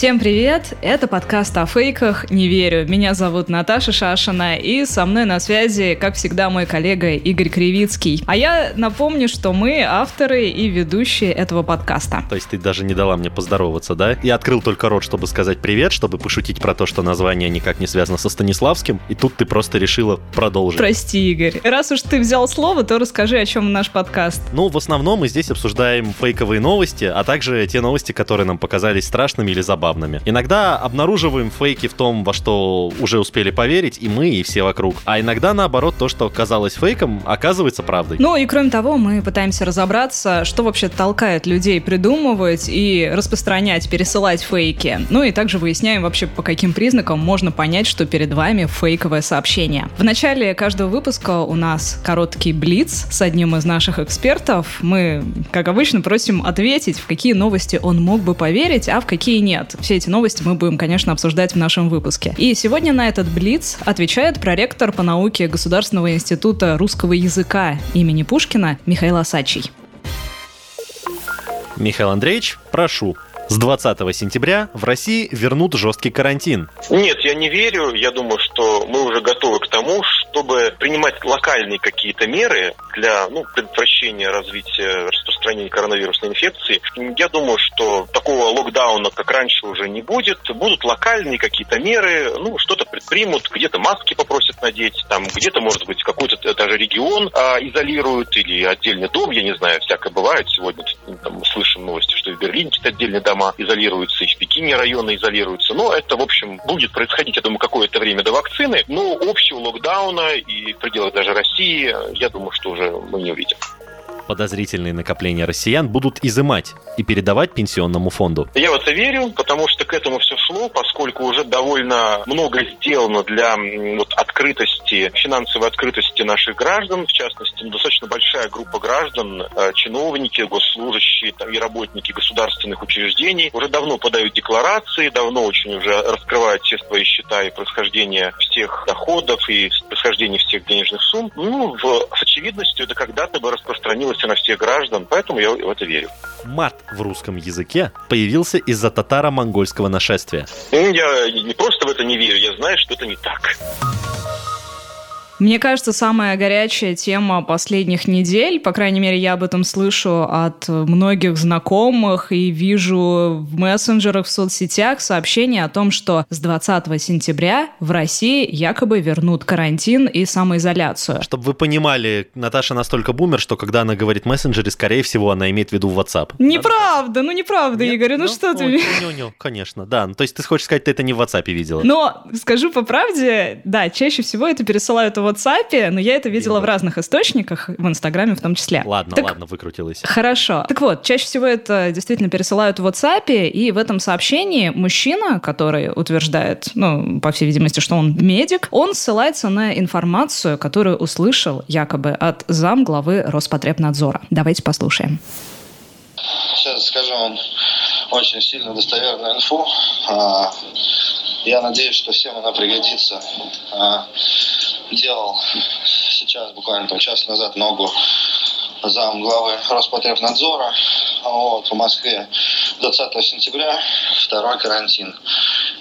Всем привет! Это подкаст о фейках «Не верю». Меня зовут Наташа Шашина, и со мной на связи, как всегда, мой коллега Игорь Кривицкий. А я напомню, что мы авторы и ведущие этого подкаста. То есть ты даже не дала мне поздороваться, да? Я открыл только рот, чтобы сказать привет, чтобы пошутить про то, что название никак не связано со Станиславским, и тут ты просто решила продолжить. Прости, Игорь. Раз уж ты взял слово, то расскажи, о чем наш подкаст. Ну, в основном мы здесь обсуждаем фейковые новости, а также те новости, которые нам показались страшными или забавными забавными. Иногда обнаруживаем фейки в том, во что уже успели поверить и мы, и все вокруг. А иногда, наоборот, то, что казалось фейком, оказывается правдой. Ну и кроме того, мы пытаемся разобраться, что вообще толкает людей придумывать и распространять, пересылать фейки. Ну и также выясняем вообще, по каким признакам можно понять, что перед вами фейковое сообщение. В начале каждого выпуска у нас короткий блиц с одним из наших экспертов. Мы, как обычно, просим ответить, в какие новости он мог бы поверить, а в какие нет. Все эти новости мы будем, конечно, обсуждать в нашем выпуске. И сегодня на этот Блиц отвечает проректор по науке Государственного института русского языка имени Пушкина Михаил Асачий. Михаил Андреевич, прошу. С 20 сентября в России вернут жесткий карантин. Нет, я не верю. Я думаю, что мы уже готовы к тому, чтобы принимать локальные какие-то меры для ну, предотвращения развития распространения коронавирусной инфекции. Я думаю, что такого локдауна, как раньше, уже не будет. Будут локальные какие-то меры, ну, что-то предпримут, где-то маски попросят надеть, там где-то, может быть, какой-то даже регион а, изолируют или отдельный дом, я не знаю, всякое бывает. Сегодня там, мы слышим новости, что в Берлине отдельные дома дома изолируются, и в Пекине районы изолируются. Но это, в общем, будет происходить, я думаю, какое-то время до вакцины. Но общего локдауна и в пределах даже России, я думаю, что уже мы не увидим подозрительные накопления россиян будут изымать и передавать пенсионному фонду. Я в это верю, потому что к этому все шло, поскольку уже довольно много сделано для вот, открытости, финансовой открытости наших граждан, в частности, достаточно большая группа граждан, э, чиновники, госслужащие и работники государственных учреждений уже давно подают декларации, давно очень уже раскрывают все свои счета и происхождение всех доходов и происхождение всех денежных сумм. Ну, в, с очевидностью это когда-то бы распространилось на всех граждан, поэтому я в это верю. Мат в русском языке появился из-за татаро-монгольского нашествия. Я не просто в это не верю, я знаю, что это не так. Мне кажется, самая горячая тема последних недель, по крайней мере, я об этом слышу от многих знакомых и вижу в мессенджерах, в соцсетях сообщения о том, что с 20 сентября в России якобы вернут карантин и самоизоляцию. Чтобы вы понимали, Наташа настолько бумер, что когда она говорит мессенджеры, скорее всего, она имеет в виду WhatsApp. Неправда, ну неправда, Нет? Игорь, ну, ну что ну, ты... Ну, ну, конечно, да. Ну, то есть ты хочешь сказать, ты это не в WhatsApp видела? Но, скажу по правде, да, чаще всего это пересылают в WhatsApp, но я это видела Видно. в разных источниках, в Инстаграме в том числе. Ладно, так, ладно, выкрутилась. Хорошо. Так вот, чаще всего это действительно пересылают в WhatsApp, и в этом сообщении мужчина, который утверждает, ну, по всей видимости, что он медик, он ссылается на информацию, которую услышал якобы от зам главы Роспотребнадзора. Давайте послушаем. Сейчас скажу вам очень сильно достоверную инфу. А, я надеюсь, что всем она пригодится. Делал сейчас, буквально там час назад, ногу зам главы Роспотребнадзора вот, в Москве 20 сентября, второй карантин.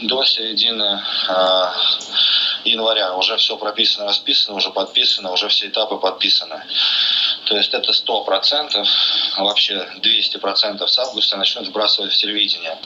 До середины э, января уже все прописано, расписано, уже подписано, уже все этапы подписаны. То есть это 100%, а вообще 200% с августа начнут вбрасывать в телевидение.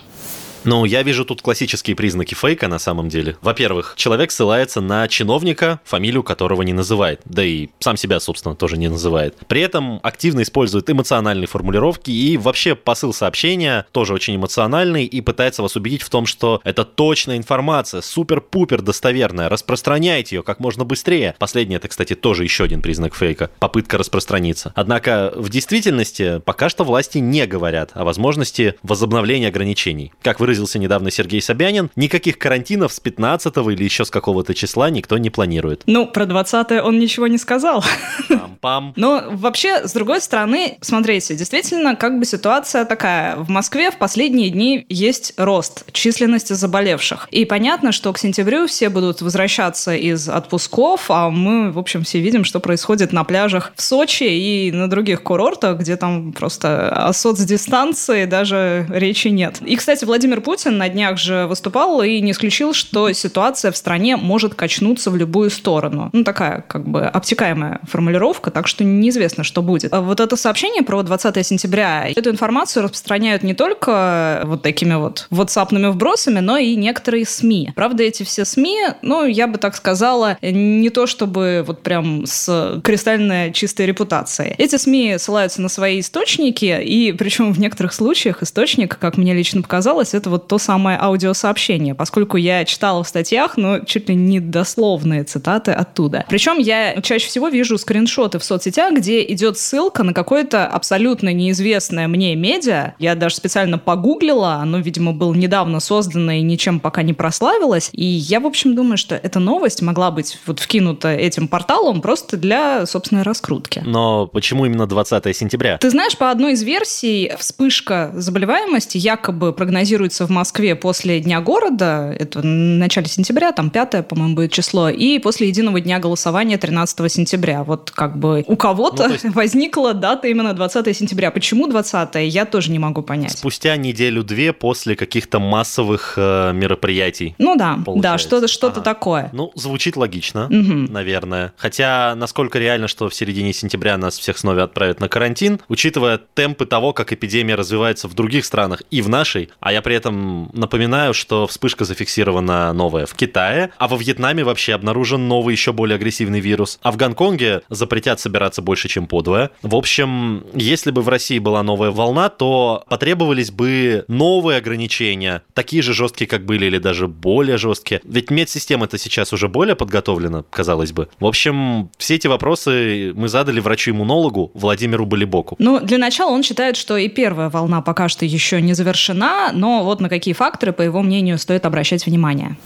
Ну, я вижу тут классические признаки фейка на самом деле. Во-первых, человек ссылается на чиновника, фамилию которого не называет. Да и сам себя, собственно, тоже не называет. При этом активно использует эмоциональные формулировки и вообще посыл сообщения тоже очень эмоциональный и пытается вас убедить в том, что это точная информация, супер-пупер достоверная, распространяйте ее как можно быстрее. Последнее это, кстати, тоже еще один признак фейка. Попытка распространиться. Однако в действительности пока что власти не говорят о возможности возобновления ограничений. Как вы выразился недавно Сергей Собянин, никаких карантинов с 15 или еще с какого-то числа никто не планирует. Ну, про 20 он ничего не сказал. Пам-пам. Но вообще, с другой стороны, смотрите, действительно, как бы ситуация такая. В Москве в последние дни есть рост численности заболевших. И понятно, что к сентябрю все будут возвращаться из отпусков, а мы, в общем, все видим, что происходит на пляжах в Сочи и на других курортах, где там просто о соцдистанции даже речи нет. И, кстати, Владимир Путин на днях же выступал и не исключил, что ситуация в стране может качнуться в любую сторону. Ну, такая как бы обтекаемая формулировка, так что неизвестно, что будет. А вот это сообщение про 20 сентября, эту информацию распространяют не только вот такими вот ватсапными вбросами, но и некоторые СМИ. Правда, эти все СМИ, ну, я бы так сказала, не то чтобы вот прям с кристально чистой репутацией. Эти СМИ ссылаются на свои источники, и причем в некоторых случаях источник, как мне лично показалось, это вот то самое аудиосообщение, поскольку я читала в статьях, но чуть ли не дословные цитаты оттуда. Причем я чаще всего вижу скриншоты в соцсетях, где идет ссылка на какое-то абсолютно неизвестное мне медиа. Я даже специально погуглила, оно, видимо, было недавно создано и ничем пока не прославилось. И я, в общем, думаю, что эта новость могла быть вот вкинута этим порталом просто для собственной раскрутки. Но почему именно 20 сентября? Ты знаешь, по одной из версий, вспышка заболеваемости якобы прогнозируется в Москве после Дня города, это в начале сентября, там 5 по-моему, будет число, и после единого дня голосования 13 сентября. Вот как бы у кого-то ну, есть... возникла дата именно 20 сентября. Почему 20 я тоже не могу понять. Спустя неделю-две после каких-то массовых э, мероприятий. Ну да, получается. да, что-то что ага. такое. Ну, звучит логично, угу. наверное. Хотя, насколько реально, что в середине сентября нас всех снова отправят на карантин, учитывая темпы того, как эпидемия развивается в других странах и в нашей, а я при этом напоминаю, что вспышка зафиксирована новая в Китае, а во Вьетнаме вообще обнаружен новый еще более агрессивный вирус, а в Гонконге запретят собираться больше, чем подвое. В общем, если бы в России была новая волна, то потребовались бы новые ограничения, такие же жесткие, как были, или даже более жесткие. Ведь медсистема-то сейчас уже более подготовлена, казалось бы. В общем, все эти вопросы мы задали врачу-иммунологу Владимиру Болибоку. Ну, для начала он считает, что и первая волна пока что еще не завершена, но вот на какие факторы, по его мнению, стоит обращать внимание.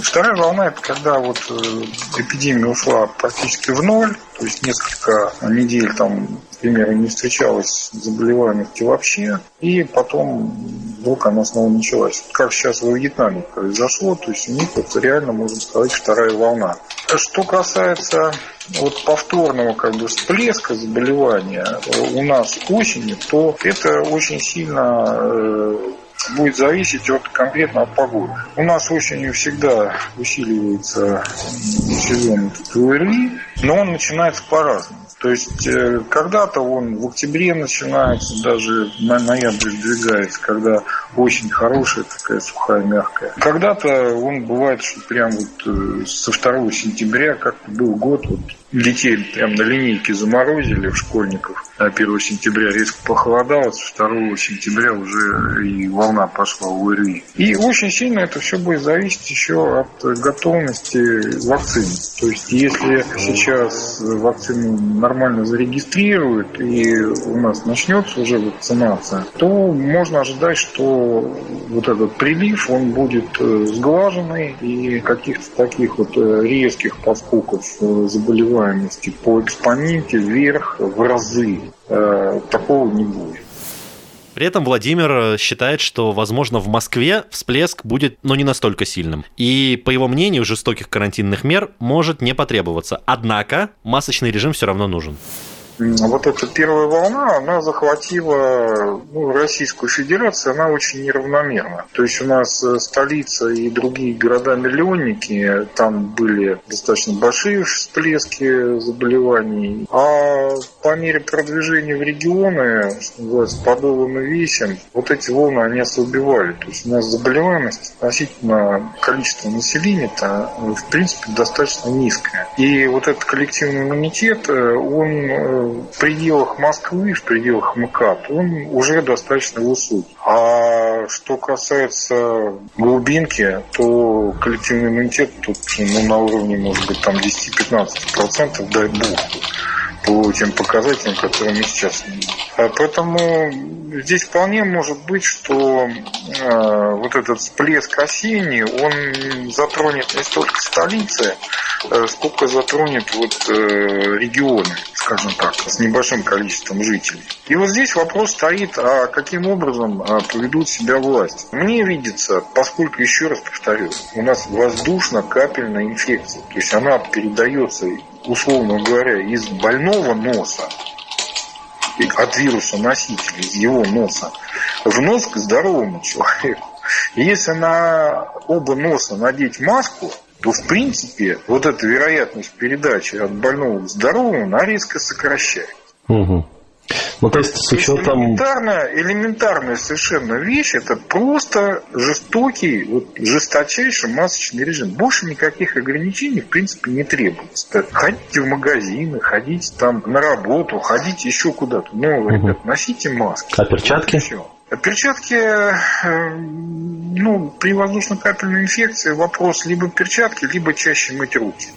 Вторая волна – это когда вот э, эпидемия ушла практически в ноль, то есть несколько недель там, например, не встречалось заболеваемости вообще, и потом вдруг она снова началась. Как сейчас во Вьетнаме произошло, то есть у них вот реально, можно сказать, вторая волна. Что касается вот повторного как бы всплеска заболевания у нас осенью, то это очень сильно э, будет зависеть от конкретно от погоды. У нас осенью всегда усиливается сезон ОРВИ, но он начинается по-разному. То есть э, когда-то он в октябре начинается, даже на ноябрь сдвигается, когда очень хорошая такая сухая, мягкая. Когда-то он бывает, что прям вот э, со 2 сентября, как был год, вот детей прям на линейке заморозили в школьников. А 1 сентября резко похолодало, с 2 сентября уже и волна пошла в ОРВИ. И очень сильно это все будет зависеть еще от готовности вакцин. То есть если сейчас вакцину нормально зарегистрируют и у нас начнется уже вакцинация, то можно ожидать, что вот этот прилив, он будет э, сглаженный и каких-то таких вот э, резких подскоков э, заболеваемости по экспоненте вверх в разы такого не будет. При этом Владимир считает, что, возможно, в Москве всплеск будет, но не настолько сильным. И, по его мнению, жестоких карантинных мер может не потребоваться. Однако масочный режим все равно нужен вот эта первая волна, она захватила ну, Российскую Федерацию, она очень неравномерна. То есть у нас э, столица и другие города-миллионники, там были достаточно большие всплески заболеваний. А по мере продвижения в регионы, что подолом и весен, вот эти волны, они ослабевали. То есть у нас заболеваемость относительно количества населения-то, в принципе, достаточно низкая. И вот этот коллективный иммунитет, э, он э, в пределах Москвы, в пределах МКАД, он уже достаточно высокий. А что касается глубинки, то коллективный иммунитет тут ну, на уровне, может быть, там 10-15%, дай бог. По тем показателям, которые мы сейчас имеем. А поэтому здесь вполне может быть, что э, вот этот всплеск осенний, он затронет не столько столицы, э, сколько затронет вот э, регионы, скажем так, с небольшим количеством жителей. И вот здесь вопрос стоит, а каким образом а, поведут себя власть. Мне видится, поскольку, еще раз повторю, у нас воздушно-капельная инфекция, то есть она передается условно говоря, из больного носа, от вируса носителя, из его носа, в нос к здоровому человеку. И если на оба носа надеть маску, то, в принципе, вот эта вероятность передачи от больного к здоровому, она резко сокращается. Угу. Ну, то есть с учетом... Элементарная, элементарная совершенно вещь, это просто жестокий, вот, жесточайший масочный режим. Больше никаких ограничений, в принципе, не требуется. Ходите в магазины, ходите там на работу, ходите еще куда-то. Но, угу. ребят, носите маски. А перчатки? Вот а перчатки, э, ну, при воздушно-капельной инфекции вопрос либо перчатки, либо чаще мыть руки.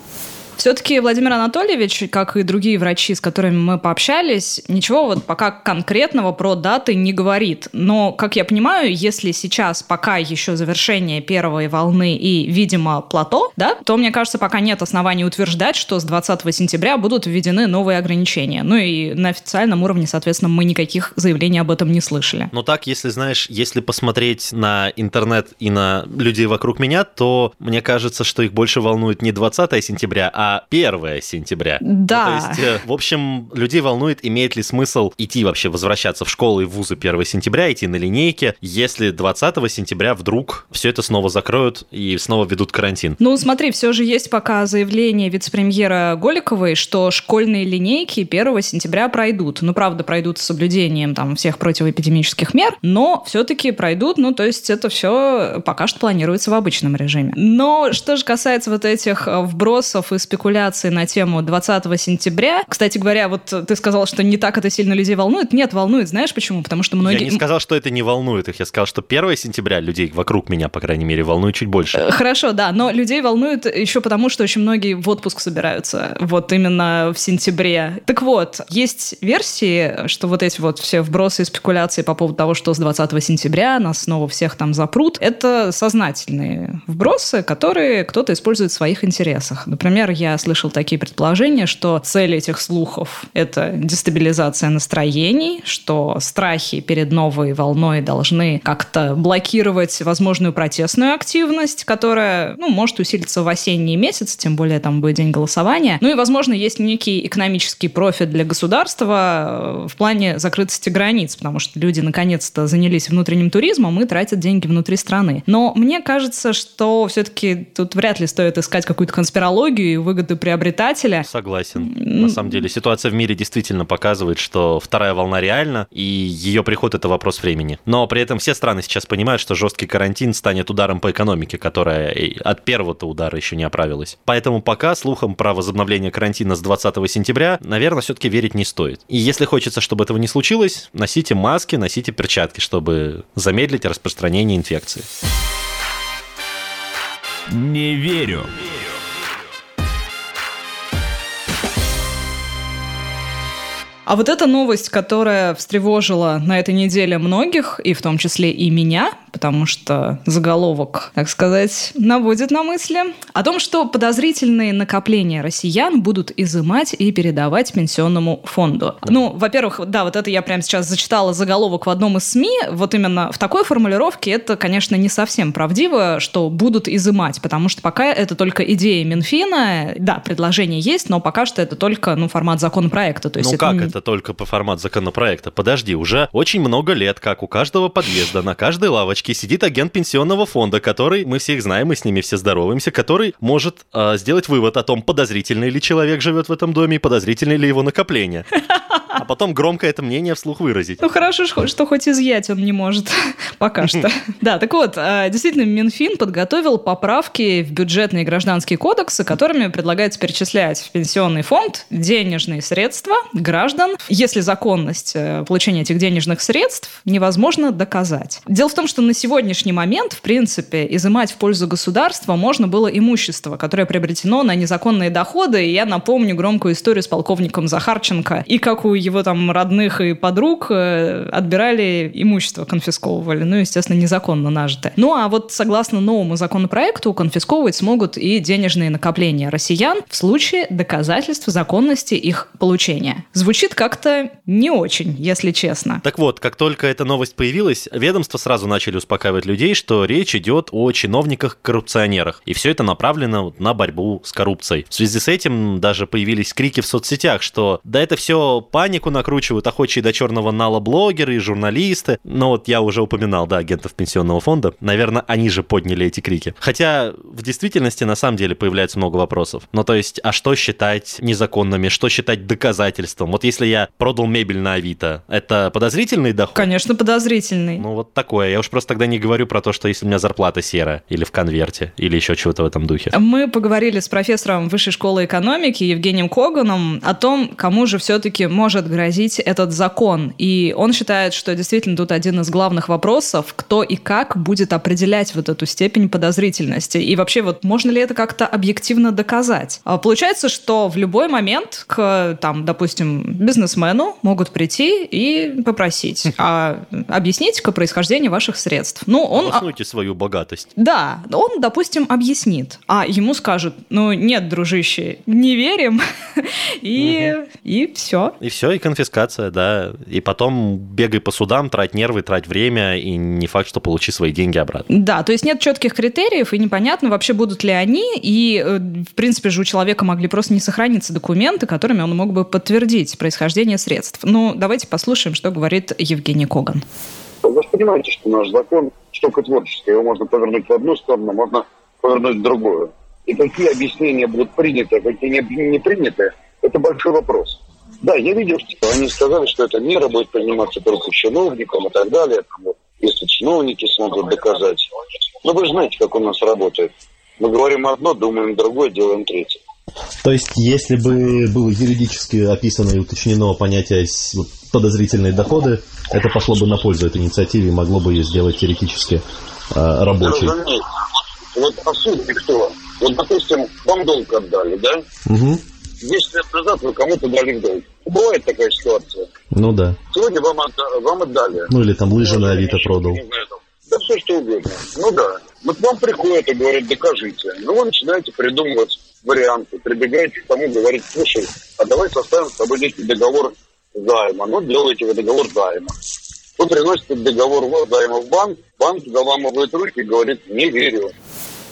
Все-таки Владимир Анатольевич, как и другие врачи, с которыми мы пообщались, ничего вот пока конкретного про даты не говорит. Но, как я понимаю, если сейчас пока еще завершение первой волны и, видимо, плато, да, то, мне кажется, пока нет оснований утверждать, что с 20 сентября будут введены новые ограничения. Ну и на официальном уровне, соответственно, мы никаких заявлений об этом не слышали. Ну так, если, знаешь, если посмотреть на интернет и на людей вокруг меня, то мне кажется, что их больше волнует не 20 сентября, а 1 сентября. Да. Ну, то есть, э, в общем, людей волнует, имеет ли смысл идти вообще, возвращаться в школу и в вузы 1 сентября, идти на линейке, если 20 сентября вдруг все это снова закроют и снова ведут карантин. Ну, смотри, все же есть пока заявление вице-премьера Голиковой, что школьные линейки 1 сентября пройдут. Ну, правда, пройдут с соблюдением там всех противоэпидемических мер, но все-таки пройдут, ну, то есть это все пока что планируется в обычном режиме. Но что же касается вот этих э, вбросов и спекуляций спекуляции на тему 20 сентября. Кстати говоря, вот ты сказал, что не так это сильно людей волнует. Нет, волнует. Знаешь почему? Потому что многие... Я не сказал, что это не волнует их. Я сказал, что 1 сентября людей вокруг меня, по крайней мере, волнует чуть больше. Э, хорошо, да. Но людей волнует еще потому, что очень многие в отпуск собираются. Вот именно в сентябре. Так вот, есть версии, что вот эти вот все вбросы и спекуляции по поводу того, что с 20 сентября нас снова всех там запрут, это сознательные вбросы, которые кто-то использует в своих интересах. Например, я я слышал такие предположения, что цель этих слухов – это дестабилизация настроений, что страхи перед новой волной должны как-то блокировать возможную протестную активность, которая, ну, может усилиться в осенний месяц, тем более там будет день голосования. Ну и, возможно, есть некий экономический профит для государства э, в плане закрытости границ, потому что люди наконец-то занялись внутренним туризмом и тратят деньги внутри страны. Но мне кажется, что все-таки тут вряд ли стоит искать какую-то конспирологию и выгоды приобретателя. Согласен. На самом деле ситуация в мире действительно показывает, что вторая волна реальна, и ее приход – это вопрос времени. Но при этом все страны сейчас понимают, что жесткий карантин станет ударом по экономике, которая от первого-то удара еще не оправилась. Поэтому пока слухам про возобновление карантина с 20 сентября, наверное, все-таки верить не стоит. И если хочется, чтобы этого не случилось, носите маски, носите перчатки, чтобы замедлить распространение инфекции. Не верю. А вот эта новость, которая встревожила на этой неделе многих, и в том числе и меня, потому что заголовок, так сказать, наводит на мысли, о том, что подозрительные накопления россиян будут изымать и передавать пенсионному фонду. Ну, во-первых, да, вот это я прямо сейчас зачитала заголовок в одном из СМИ, вот именно в такой формулировке это, конечно, не совсем правдиво, что будут изымать, потому что пока это только идея Минфина, да, предложение есть, но пока что это только, ну, формат законопроекта. То есть ну это как это? это только по формат законопроекта. Подожди, уже очень много лет, как у каждого подъезда, на каждой лавочке сидит агент пенсионного фонда, который, мы всех знаем, мы с ними все здороваемся, который может э, сделать вывод о том, подозрительный ли человек живет в этом доме и подозрительный ли его накопление. А потом громко это мнение вслух выразить. Ну хорошо, что хоть изъять он не может пока что. Да, так вот, а, действительно, Минфин подготовил поправки в бюджетные и гражданские кодексы, которыми предлагается перечислять в пенсионный фонд денежные средства граждан, если законность э, получения этих денежных средств невозможно доказать. Дело в том, что на сегодняшний момент, в принципе, изымать в пользу государства можно было имущество, которое приобретено на незаконные доходы. И я напомню громкую историю с полковником Захарченко и как у его там родных и подруг э, отбирали имущество, конфисковывали. Ну, естественно, незаконно нажитое. Ну, а вот согласно новому законопроекту конфисковывать смогут и денежные накопления россиян в случае доказательств законности их получения. Звучит как-то не очень, если честно. Так вот, как только эта новость появилась, ведомства сразу начали успокаивать людей, что речь идет о чиновниках-коррупционерах. И все это направлено на борьбу с коррупцией. В связи с этим даже появились крики в соцсетях, что да это все панику накручивают охочие до черного нала блогеры и журналисты. Но вот я уже упоминал, да, агентов пенсионного фонда. Наверное, они же подняли эти крики. Хотя в действительности на самом деле появляется много вопросов. Ну то есть, а что считать незаконными, что считать доказательством? Вот если я продал мебель на Авито, это подозрительный доход? Конечно, подозрительный. Ну вот такое. Я уж просто тогда не говорю про то, что если у меня зарплата серая или в конверте, или еще чего-то в этом духе. Мы поговорили с профессором Высшей школы экономики Евгением Коганом о том, кому же все-таки может грозить этот закон. И он считает, что действительно тут один из главных вопросов, кто и как будет определять вот эту степень подозрительности. И вообще вот можно ли это как-то объективно доказать? А получается, что в любой момент к, там, допустим, бизнесмену могут прийти и попросить, а объясните-ка происхождение ваших средств. Ну, он... Обоснуйте свою богатость. Да, он, допустим, объяснит, а ему скажут, ну, нет, дружище, не верим, и, и все. И все, и конфискация, да. И потом бегай по судам, трать нервы, трать время, и не факт, что получи свои деньги обратно. Да, то есть нет четких критериев, и непонятно вообще будут ли они, и, э, в принципе же, у человека могли просто не сохраниться документы, которыми он мог бы подтвердить происхождение средств. Ну, давайте послушаем, что говорит Евгений Коган. Вы же понимаете, что наш закон штука творческая. Его можно повернуть в одну сторону, можно повернуть в другую. И какие объяснения будут приняты, а какие не, не приняты, это большой вопрос. Да, я видел, что они сказали, что эта мера будет приниматься только чиновникам и так далее. Если чиновники смогут доказать. Но вы же знаете, как у нас работает. Мы говорим одно, думаем другое, делаем третье. То есть, если бы было юридически описано и уточнено понятие подозрительные доходы, это пошло бы на пользу этой инициативе и могло бы ее сделать теоретически э, рабочей. Разумеется. Вот а суть кто? Вот, допустим, вам долг отдали, да? Угу. 10 лет назад вы кому-то дали в долг. Бывает такая ситуация. Ну да. Сегодня вам, отда- вам отдали. Ну или там лыжи на Авито продал. Да все что угодно. Ну да. Вот вам приходят и говорят, докажите. Ну вы начинаете придумывать варианты, прибегаете к тому, говорите, слушай, а давай составим с тобой некий договор займа. Ну, делаете вы договор займа. Вы приносите договор займа в банк, банк заламывает руки и говорит, не верю.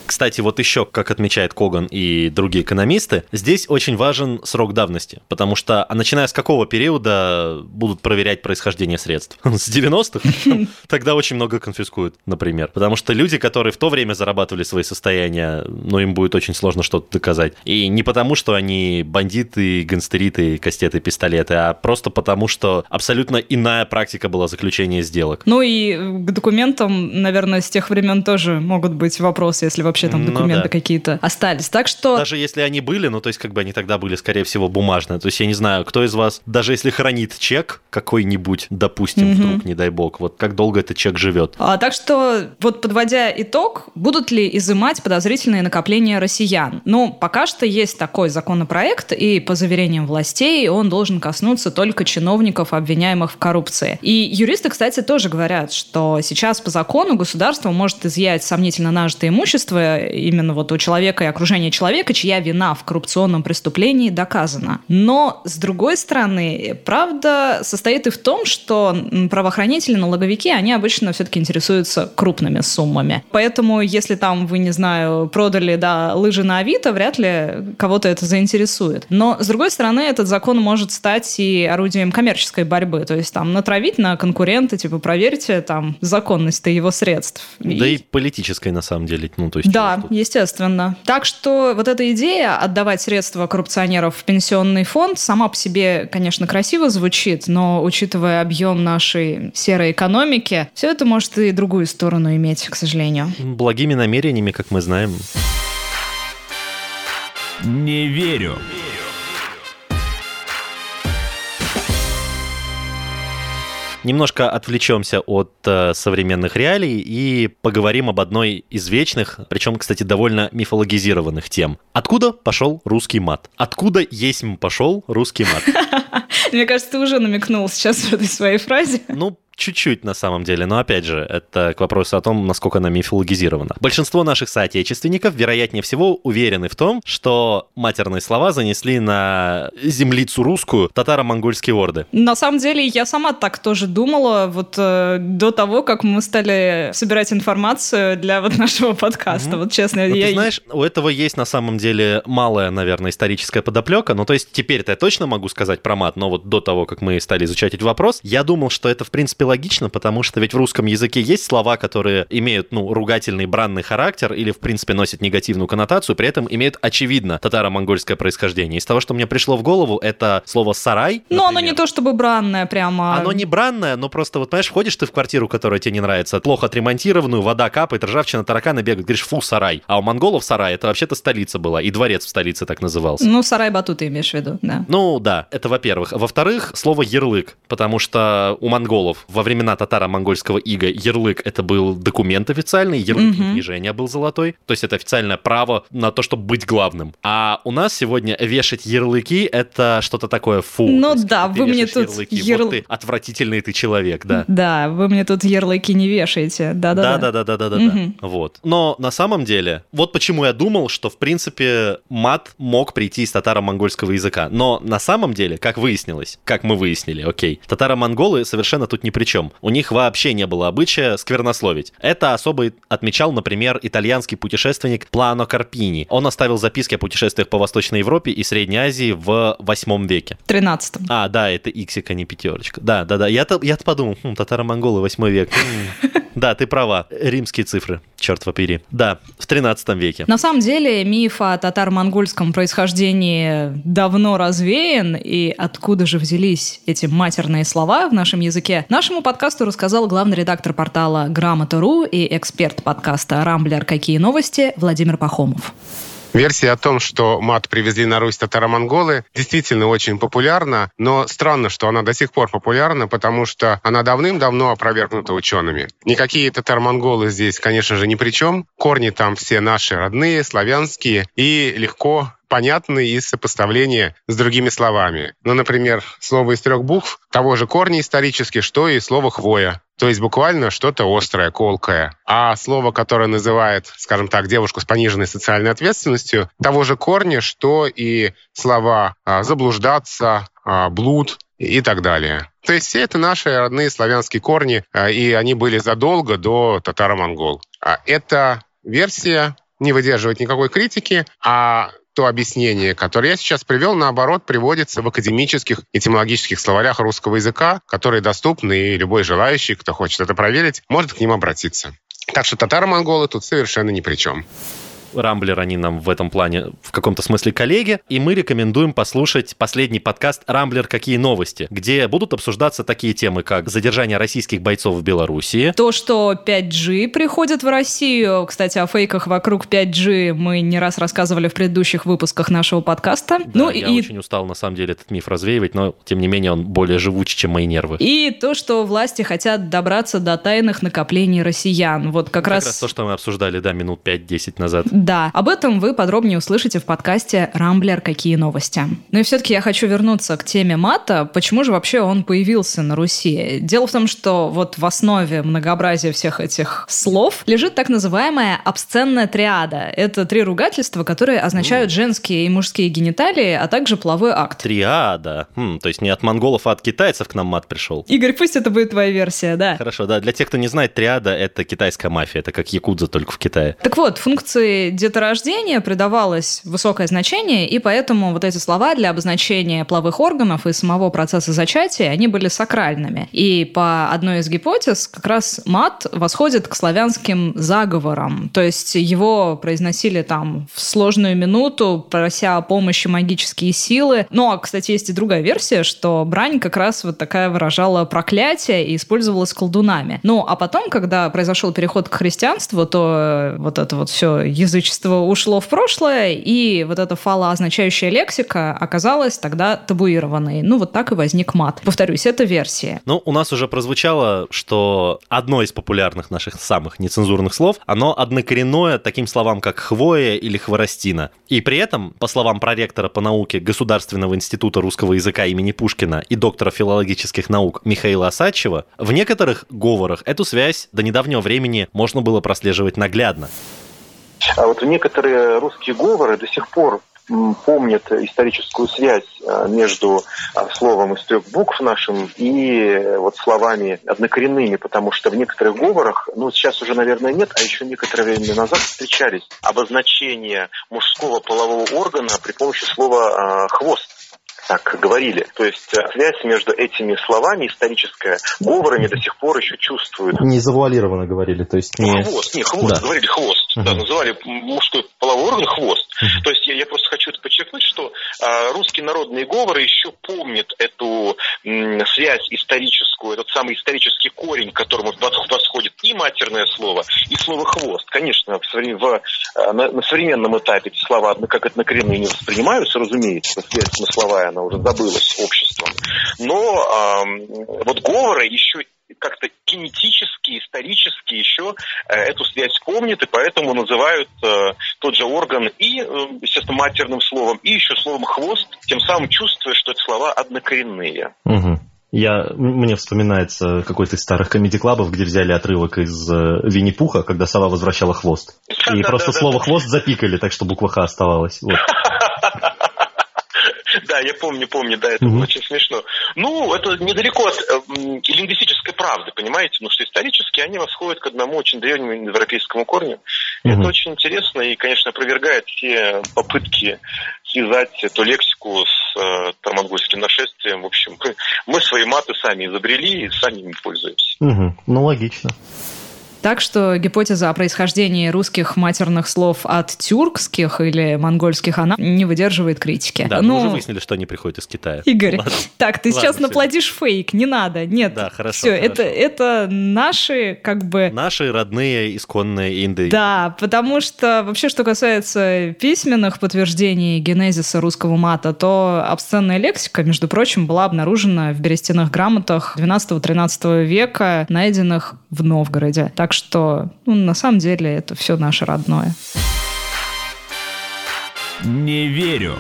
Кстати, вот еще, как отмечает Коган и другие экономисты, здесь очень важен срок давности, потому что, а начиная с какого периода будут проверять происхождение средств? С 90-х? Тогда очень много конфискуют, например. Потому что люди, которые в то время зарабатывали свои состояния, ну, им будет очень сложно что-то доказать. И не потому, что они бандиты, гангстериты, кастеты, пистолеты, а просто потому, что абсолютно иная практика была заключения сделок. Ну и к документам, наверное, с тех времен тоже могут быть вопросы, если вообще там документы ну, да. какие-то остались. Так что... Даже если они были, ну то есть как бы они тогда были, скорее всего, бумажные. То есть я не знаю, кто из вас, даже если хранит чек какой-нибудь, допустим, угу. вдруг, не дай бог, вот как долго этот чек живет. А, так что вот подводя итог, будут ли изымать подозрительные накопления россиян? Ну, пока что есть такой законопроект, и по заверениям властей он должен коснуться только чиновников, обвиняемых в коррупции. И юристы, кстати, тоже говорят, что сейчас по закону государство может изъять сомнительно нажитое имущество именно вот у человека и окружения человека, чья вина в коррупционном преступлении доказана. Но, с другой стороны, правда состоит и в том, что правоохранители, налоговики, они обычно все-таки интересуются крупными суммами. Поэтому, если там, вы, не знаю, продали, да, лыжи на Авито, вряд ли кого-то это заинтересует. Но, с другой стороны, этот закон может стать и орудием коммерческой борьбы. То есть, там, натравить на конкурента, типа, проверьте, там, законность его средств. Да и, и политической, на самом деле. Ну, то есть, Да, тут. естественно. Так что вот эта идея отдавать средства коррупционеров в пенсионный фонд сама по себе, конечно, красиво звучит, но учитывая объем нашей серой экономики, все это может и другую сторону иметь, к сожалению. Благими намерениями, как мы знаем. Не верю. Немножко отвлечемся от э, современных реалий и поговорим об одной из вечных, причем, кстати, довольно мифологизированных тем. Откуда пошел русский мат? Откуда есть пошел русский мат? Мне кажется, ты уже намекнул сейчас в этой своей фразе. Ну, чуть-чуть на самом деле, но опять же, это к вопросу о том, насколько она мифологизирована. Большинство наших соотечественников, вероятнее всего, уверены в том, что матерные слова занесли на землицу русскую татаро-монгольские орды. На самом деле, я сама так тоже думала, вот э, до того, как мы стали собирать информацию для вот нашего подкаста, mm-hmm. вот честно. Но я... Ты знаешь, у этого есть на самом деле малая, наверное, историческая подоплека, ну то есть теперь-то я точно могу сказать про мат, но вот до того, как мы стали изучать этот вопрос, я думал, что это, в принципе, принципе, логично, потому что ведь в русском языке есть слова, которые имеют, ну, ругательный, бранный характер или, в принципе, носят негативную коннотацию, при этом имеют, очевидно, татаро-монгольское происхождение. Из того, что мне пришло в голову, это слово «сарай». Но оно не то чтобы бранное прямо. Оно не бранное, но просто, вот, понимаешь, входишь ты в квартиру, которая тебе не нравится, плохо отремонтированную, вода капает, ржавчина, тараканы бегают, говоришь, фу, сарай. А у монголов сарай, это вообще-то столица была, и дворец в столице так назывался. Ну, сарай Бату ты имеешь в виду, да. Ну, да, это во-первых. Во-вторых, слово «ярлык», потому что у монголов во времена татаро-монгольского ига ярлык это был документ официальный, ярлык угу. княжения был золотой, то есть это официальное право на то, чтобы быть главным. А у нас сегодня вешать ярлыки это что-то такое фу. Ну да, вы мне тут ярлыки, ярл... вот ты отвратительный ты человек, да. Да, вы мне тут ярлыки не вешаете, да-да. Да-да-да-да-да-да. Угу. Вот. Но на самом деле, вот почему я думал, что в принципе мат мог прийти из татаро-монгольского языка. Но на самом деле, как выяснилось, как мы выяснили, окей, татаро-монголы совершенно тут ни при чем. У них вообще не было обычая сквернословить. Это особо отмечал, например, итальянский путешественник Плано Карпини. Он оставил записки о путешествиях по Восточной Европе и Средней Азии в 8 веке. 13 А, да, это иксик, а не пятерочка. Да, да, да. Я-то, я-то подумал, хм, татаро-монголы, 8 век. Да, ты права. Римские цифры, черт побери. Да, в 13 веке. На самом деле миф о татаро-монгольском происхождении давно развеян, и откуда же взялись эти матерные слова в нашем языке, нашему подкасту рассказал главный редактор портала Грамота.ру и эксперт подкаста «Рамблер. Какие новости» Владимир Пахомов. Версия о том, что мат привезли на Русь татаро-монголы, действительно очень популярна, но странно, что она до сих пор популярна, потому что она давным-давно опровергнута учеными. Никакие татаро-монголы здесь, конечно же, ни при чем. Корни там все наши родные, славянские, и легко понятны из сопоставления с другими словами. Ну, например, слово из трех букв того же корня исторически, что и слово «хвоя». То есть буквально что-то острое, колкое. А слово, которое называет, скажем так, девушку с пониженной социальной ответственностью, того же корня, что и слова а, «заблуждаться», а, «блуд», и так далее. То есть все это наши родные славянские корни, а, и они были задолго до татаро-монгол. Эта версия не выдерживает никакой критики, а то объяснение, которое я сейчас привел, наоборот, приводится в академических этимологических словарях русского языка, которые доступны, и любой желающий, кто хочет это проверить, может к ним обратиться. Так что татаро-монголы тут совершенно ни при чем. Рамблер, они нам в этом плане в каком-то смысле коллеги, и мы рекомендуем послушать последний подкаст «Рамблер. Какие новости?», где будут обсуждаться такие темы, как задержание российских бойцов в Белоруссии. То, что 5G приходит в Россию. Кстати, о фейках вокруг 5G мы не раз рассказывали в предыдущих выпусках нашего подкаста. Да, ну, я и... очень устал, на самом деле, этот миф развеивать, но, тем не менее, он более живучий, чем мои нервы. И то, что власти хотят добраться до тайных накоплений россиян. Вот как, как раз... раз то, что мы обсуждали, да, минут 5-10 назад. Да, об этом вы подробнее услышите в подкасте «Рамблер. Какие новости?». Ну и все-таки я хочу вернуться к теме мата. Почему же вообще он появился на Руси? Дело в том, что вот в основе многообразия всех этих слов лежит так называемая обсценная триада. Это три ругательства, которые означают женские и мужские гениталии, а также половой акт. Триада. Хм, то есть не от монголов, а от китайцев к нам мат пришел. Игорь, пусть это будет твоя версия, да. Хорошо, да. Для тех, кто не знает, триада — это китайская мафия. Это как якудза, только в Китае. Так вот, функции деторождения придавалось высокое значение, и поэтому вот эти слова для обозначения половых органов и самого процесса зачатия, они были сакральными. И по одной из гипотез, как раз мат восходит к славянским заговорам. То есть его произносили там в сложную минуту, прося о помощи магические силы. Ну, а, кстати, есть и другая версия, что брань как раз вот такая выражала проклятие и использовалась колдунами. Ну, а потом, когда произошел переход к христианству, то вот это вот все язычество ушло в прошлое, и вот эта фалоозначающая лексика оказалась тогда табуированной. Ну, вот так и возник мат. Повторюсь, это версия. Ну, у нас уже прозвучало, что одно из популярных наших самых нецензурных слов, оно однокоренное таким словам, как хвоя или хворостина. И при этом, по словам проректора по науке Государственного института русского языка имени Пушкина и доктора филологических наук Михаила Осадчева, в некоторых говорах эту связь до недавнего времени можно было прослеживать наглядно. А вот некоторые русские говоры до сих пор помнят историческую связь а, между а, словом из трех букв нашим и вот словами однокоренными, потому что в некоторых говорах, ну сейчас уже, наверное, нет, а еще некоторое время назад встречались обозначения мужского полового органа при помощи слова «хвост» так говорили. То есть э, связь между этими словами историческая говорами до сих пор еще чувствуют. Не завуалированно говорили, то есть не... Хвост, не, хвост, да. говорили хвост. Uh-huh. Да, называли мужской половой орган хвост. Uh-huh. То есть я, я просто хочу это подчеркнуть, что а, русские народные говоры еще помнят эту м, связь историческую, этот самый исторический корень, к которому восходит и матерное слово, и слово хвост. Конечно, в, в, а, на, на современном этапе эти слова как однокоренные не воспринимаются, разумеется, связь смысловая она уже забылась обществом. Но э, вот говоры еще как-то кинетически, исторически еще э, эту связь помнят, и поэтому называют э, тот же орган и, э, естественно, матерным словом, и еще словом хвост, тем самым чувствуя, что это слова однокоренные. Угу. Я, мне вспоминается какой-то из старых комедий-клабов, где взяли отрывок из э, Винни-Пуха, когда сова возвращала хвост. И просто слово «хвост» запикали, так что буква «Х» оставалась. Вот. Да, я помню, помню, да, это было очень смешно. Ну, это недалеко от э, лингвистической правды, понимаете? Потому что исторически они восходят к одному очень древнему европейскому корню. Это очень интересно и, конечно, опровергает все попытки связать эту лексику с э, тармангольским нашествием. В общем, мы свои маты сами изобрели и сами ими пользуемся. Угу. Ну, логично. Так что гипотеза о происхождении русских матерных слов от тюркских или монгольских, она не выдерживает критики. Да, ну, мы уже выяснили, что они приходят из Китая. Игорь, Ладно. так, ты Ладно, сейчас наплодишь фейк, не надо, нет. Да, хорошо. Все, хорошо. Это, это наши, как бы... Наши родные исконные инды. Да, потому что вообще, что касается письменных подтверждений генезиса русского мата, то обсценная лексика, между прочим, была обнаружена в берестяных грамотах 12-13 века, найденных в Новгороде. Так что, ну, на самом деле, это все наше родное. Не верю.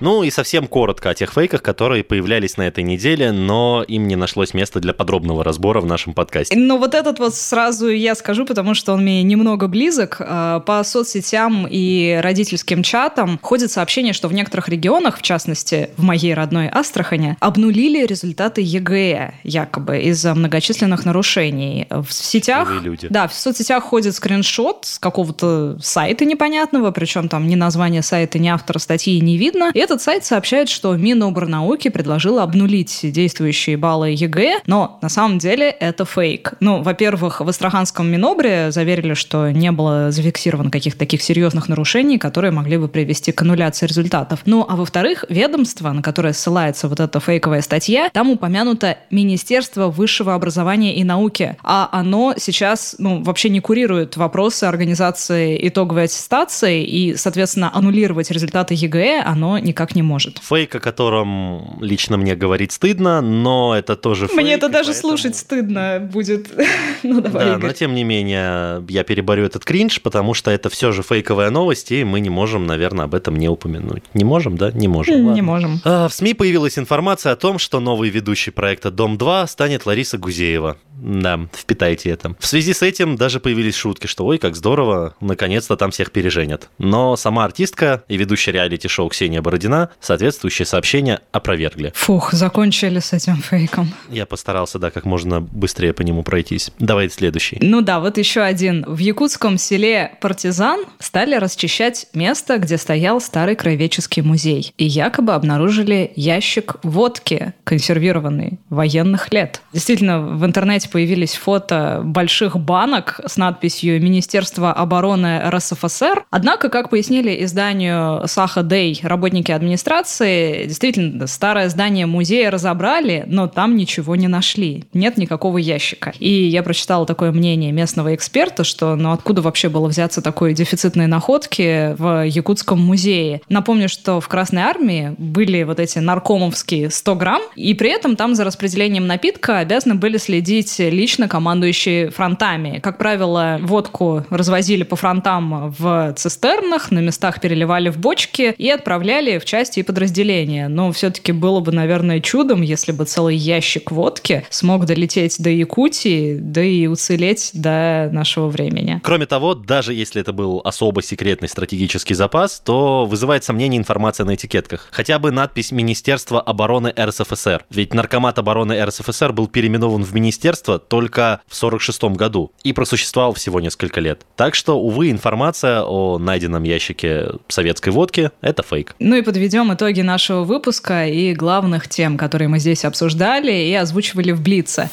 Ну и совсем коротко о тех фейках, которые появлялись на этой неделе, но им не нашлось места для подробного разбора в нашем подкасте. Ну вот этот вот сразу я скажу, потому что он мне немного близок. А, по соцсетям и родительским чатам ходят сообщения, что в некоторых регионах, в частности в моей родной Астрахане, обнулили результаты ЕГЭ, якобы из-за многочисленных нарушений. В сетях... люди. Да, в соцсетях ходит скриншот с какого-то сайта непонятного, причем там ни название сайта, ни автора статьи не видно. И этот сайт сообщает, что Миноборнауки предложила обнулить действующие баллы ЕГЭ, но на самом деле это фейк. Ну, во-первых, в Астраханском Минобре заверили, что не было зафиксировано каких-то таких серьезных нарушений, которые могли бы привести к аннуляции результатов. Ну, а во-вторых, ведомство, на которое ссылается вот эта фейковая статья, там упомянуто Министерство высшего образования и науки, а оно сейчас, ну, вообще не курирует вопросы организации итоговой аттестации, и, соответственно, аннулировать результаты ЕГЭ оно не никак не может. Фейк, о котором лично мне говорить стыдно, но это тоже фейк. Мне это даже поэтому... слушать стыдно будет. ну, давай, да, Игорь. но тем не менее я переборю этот кринж, потому что это все же фейковая новость, и мы не можем, наверное, об этом не упомянуть. Не можем, да? Не можем. Не ладно. можем. А, в СМИ появилась информация о том, что новый ведущий проекта «Дом-2» станет Лариса Гузеева. Да, впитайте это. В связи с этим даже появились шутки, что ой, как здорово, наконец-то там всех переженят. Но сама артистка и ведущая реалити-шоу Ксения Бородина соответствующее сообщение опровергли. Фух, закончили с этим фейком. Я постарался, да, как можно быстрее по нему пройтись. Давай следующий. Ну да, вот еще один. В якутском селе Партизан стали расчищать место, где стоял старый краеведческий музей. И якобы обнаружили ящик водки, консервированный, военных лет. Действительно, в интернете появились фото больших банок с надписью «Министерство обороны РСФСР». Однако, как пояснили изданию Саха Дэй работники администрации, действительно, старое здание музея разобрали, но там ничего не нашли. Нет никакого ящика. И я прочитала такое мнение местного эксперта, что ну откуда вообще было взяться такой дефицитной находки в Якутском музее. Напомню, что в Красной Армии были вот эти наркомовские 100 грамм, и при этом там за распределением напитка обязаны были следить лично командующие фронтами. Как правило, водку развозили по фронтам в цистернах, на местах переливали в бочки и отправляли в части и подразделения. Но все-таки было бы, наверное, чудом, если бы целый ящик водки смог долететь до Якутии, да и уцелеть до нашего времени. Кроме того, даже если это был особо секретный стратегический запас, то вызывает сомнение информация на этикетках. Хотя бы надпись Министерства обороны РСФСР. Ведь Наркомат обороны РСФСР был переименован в Министерство только в 1946 году и просуществовал всего несколько лет. Так что, увы, информация о найденном ящике советской водки — это фейк. Ну и подведем итоги нашего выпуска и главных тем, которые мы здесь обсуждали и озвучивали в Блице.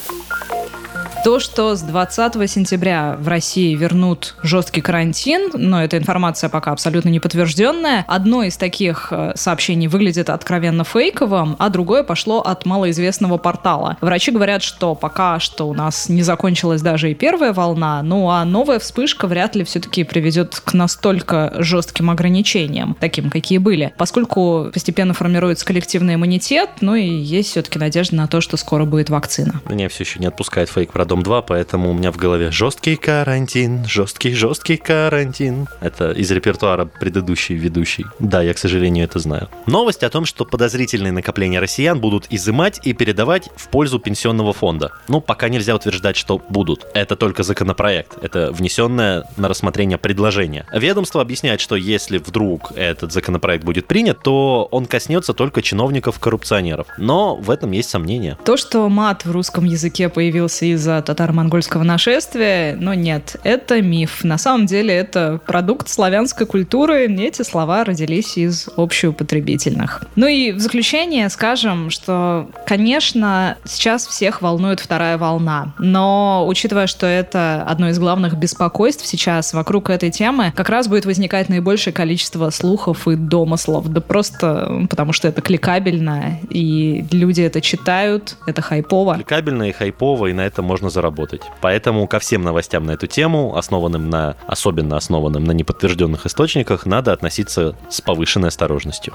То, что с 20 сентября в России вернут жесткий карантин, но эта информация пока абсолютно не подтвержденная, одно из таких э, сообщений выглядит откровенно фейковым, а другое пошло от малоизвестного портала. Врачи говорят, что пока что у нас не закончилась даже и первая волна, ну а новая вспышка вряд ли все-таки приведет к настолько жестким ограничениям, таким, какие были, поскольку постепенно формируется коллективный иммунитет, ну и есть все-таки надежда на то, что скоро будет вакцина. Меня все еще не отпускает фейк про Дом 2, поэтому у меня в голове жесткий карантин, жесткий, жесткий карантин. Это из репертуара предыдущий ведущий. Да, я, к сожалению, это знаю. Новость о том, что подозрительные накопления россиян будут изымать и передавать в пользу пенсионного фонда. Ну, пока нельзя утверждать, что будут. Это только законопроект. Это внесенное на рассмотрение предложение. Ведомство объясняет, что если вдруг этот законопроект будет принят, то он коснется только чиновников-коррупционеров. Но в этом есть сомнения. То, что мат в русском языке появился из-за татаро-монгольского нашествия, но нет, это миф. На самом деле это продукт славянской культуры, эти слова родились из общеупотребительных. Ну и в заключение скажем, что, конечно, сейчас всех волнует вторая волна, но учитывая, что это одно из главных беспокойств сейчас вокруг этой темы, как раз будет возникать наибольшее количество слухов и домыслов, да просто потому что это кликабельно, и люди это читают, это хайпово. Кликабельно и хайпово, и на этом можно заработать. Поэтому ко всем новостям на эту тему, основанным на, особенно основанным на неподтвержденных источниках, надо относиться с повышенной осторожностью.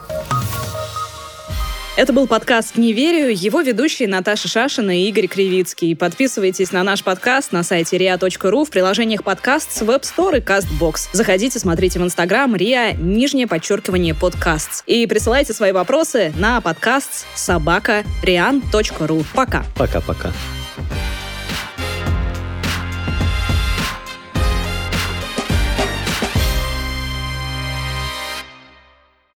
Это был подкаст «Не верю», его ведущие Наташа Шашина и Игорь Кривицкий. Подписывайтесь на наш подкаст на сайте ria.ru в приложениях подкаст с Web Store и CastBox. Заходите, смотрите в Инстаграм ria, нижнее подчеркивание подкаст. И присылайте свои вопросы на подкаст собака Пока. Пока-пока.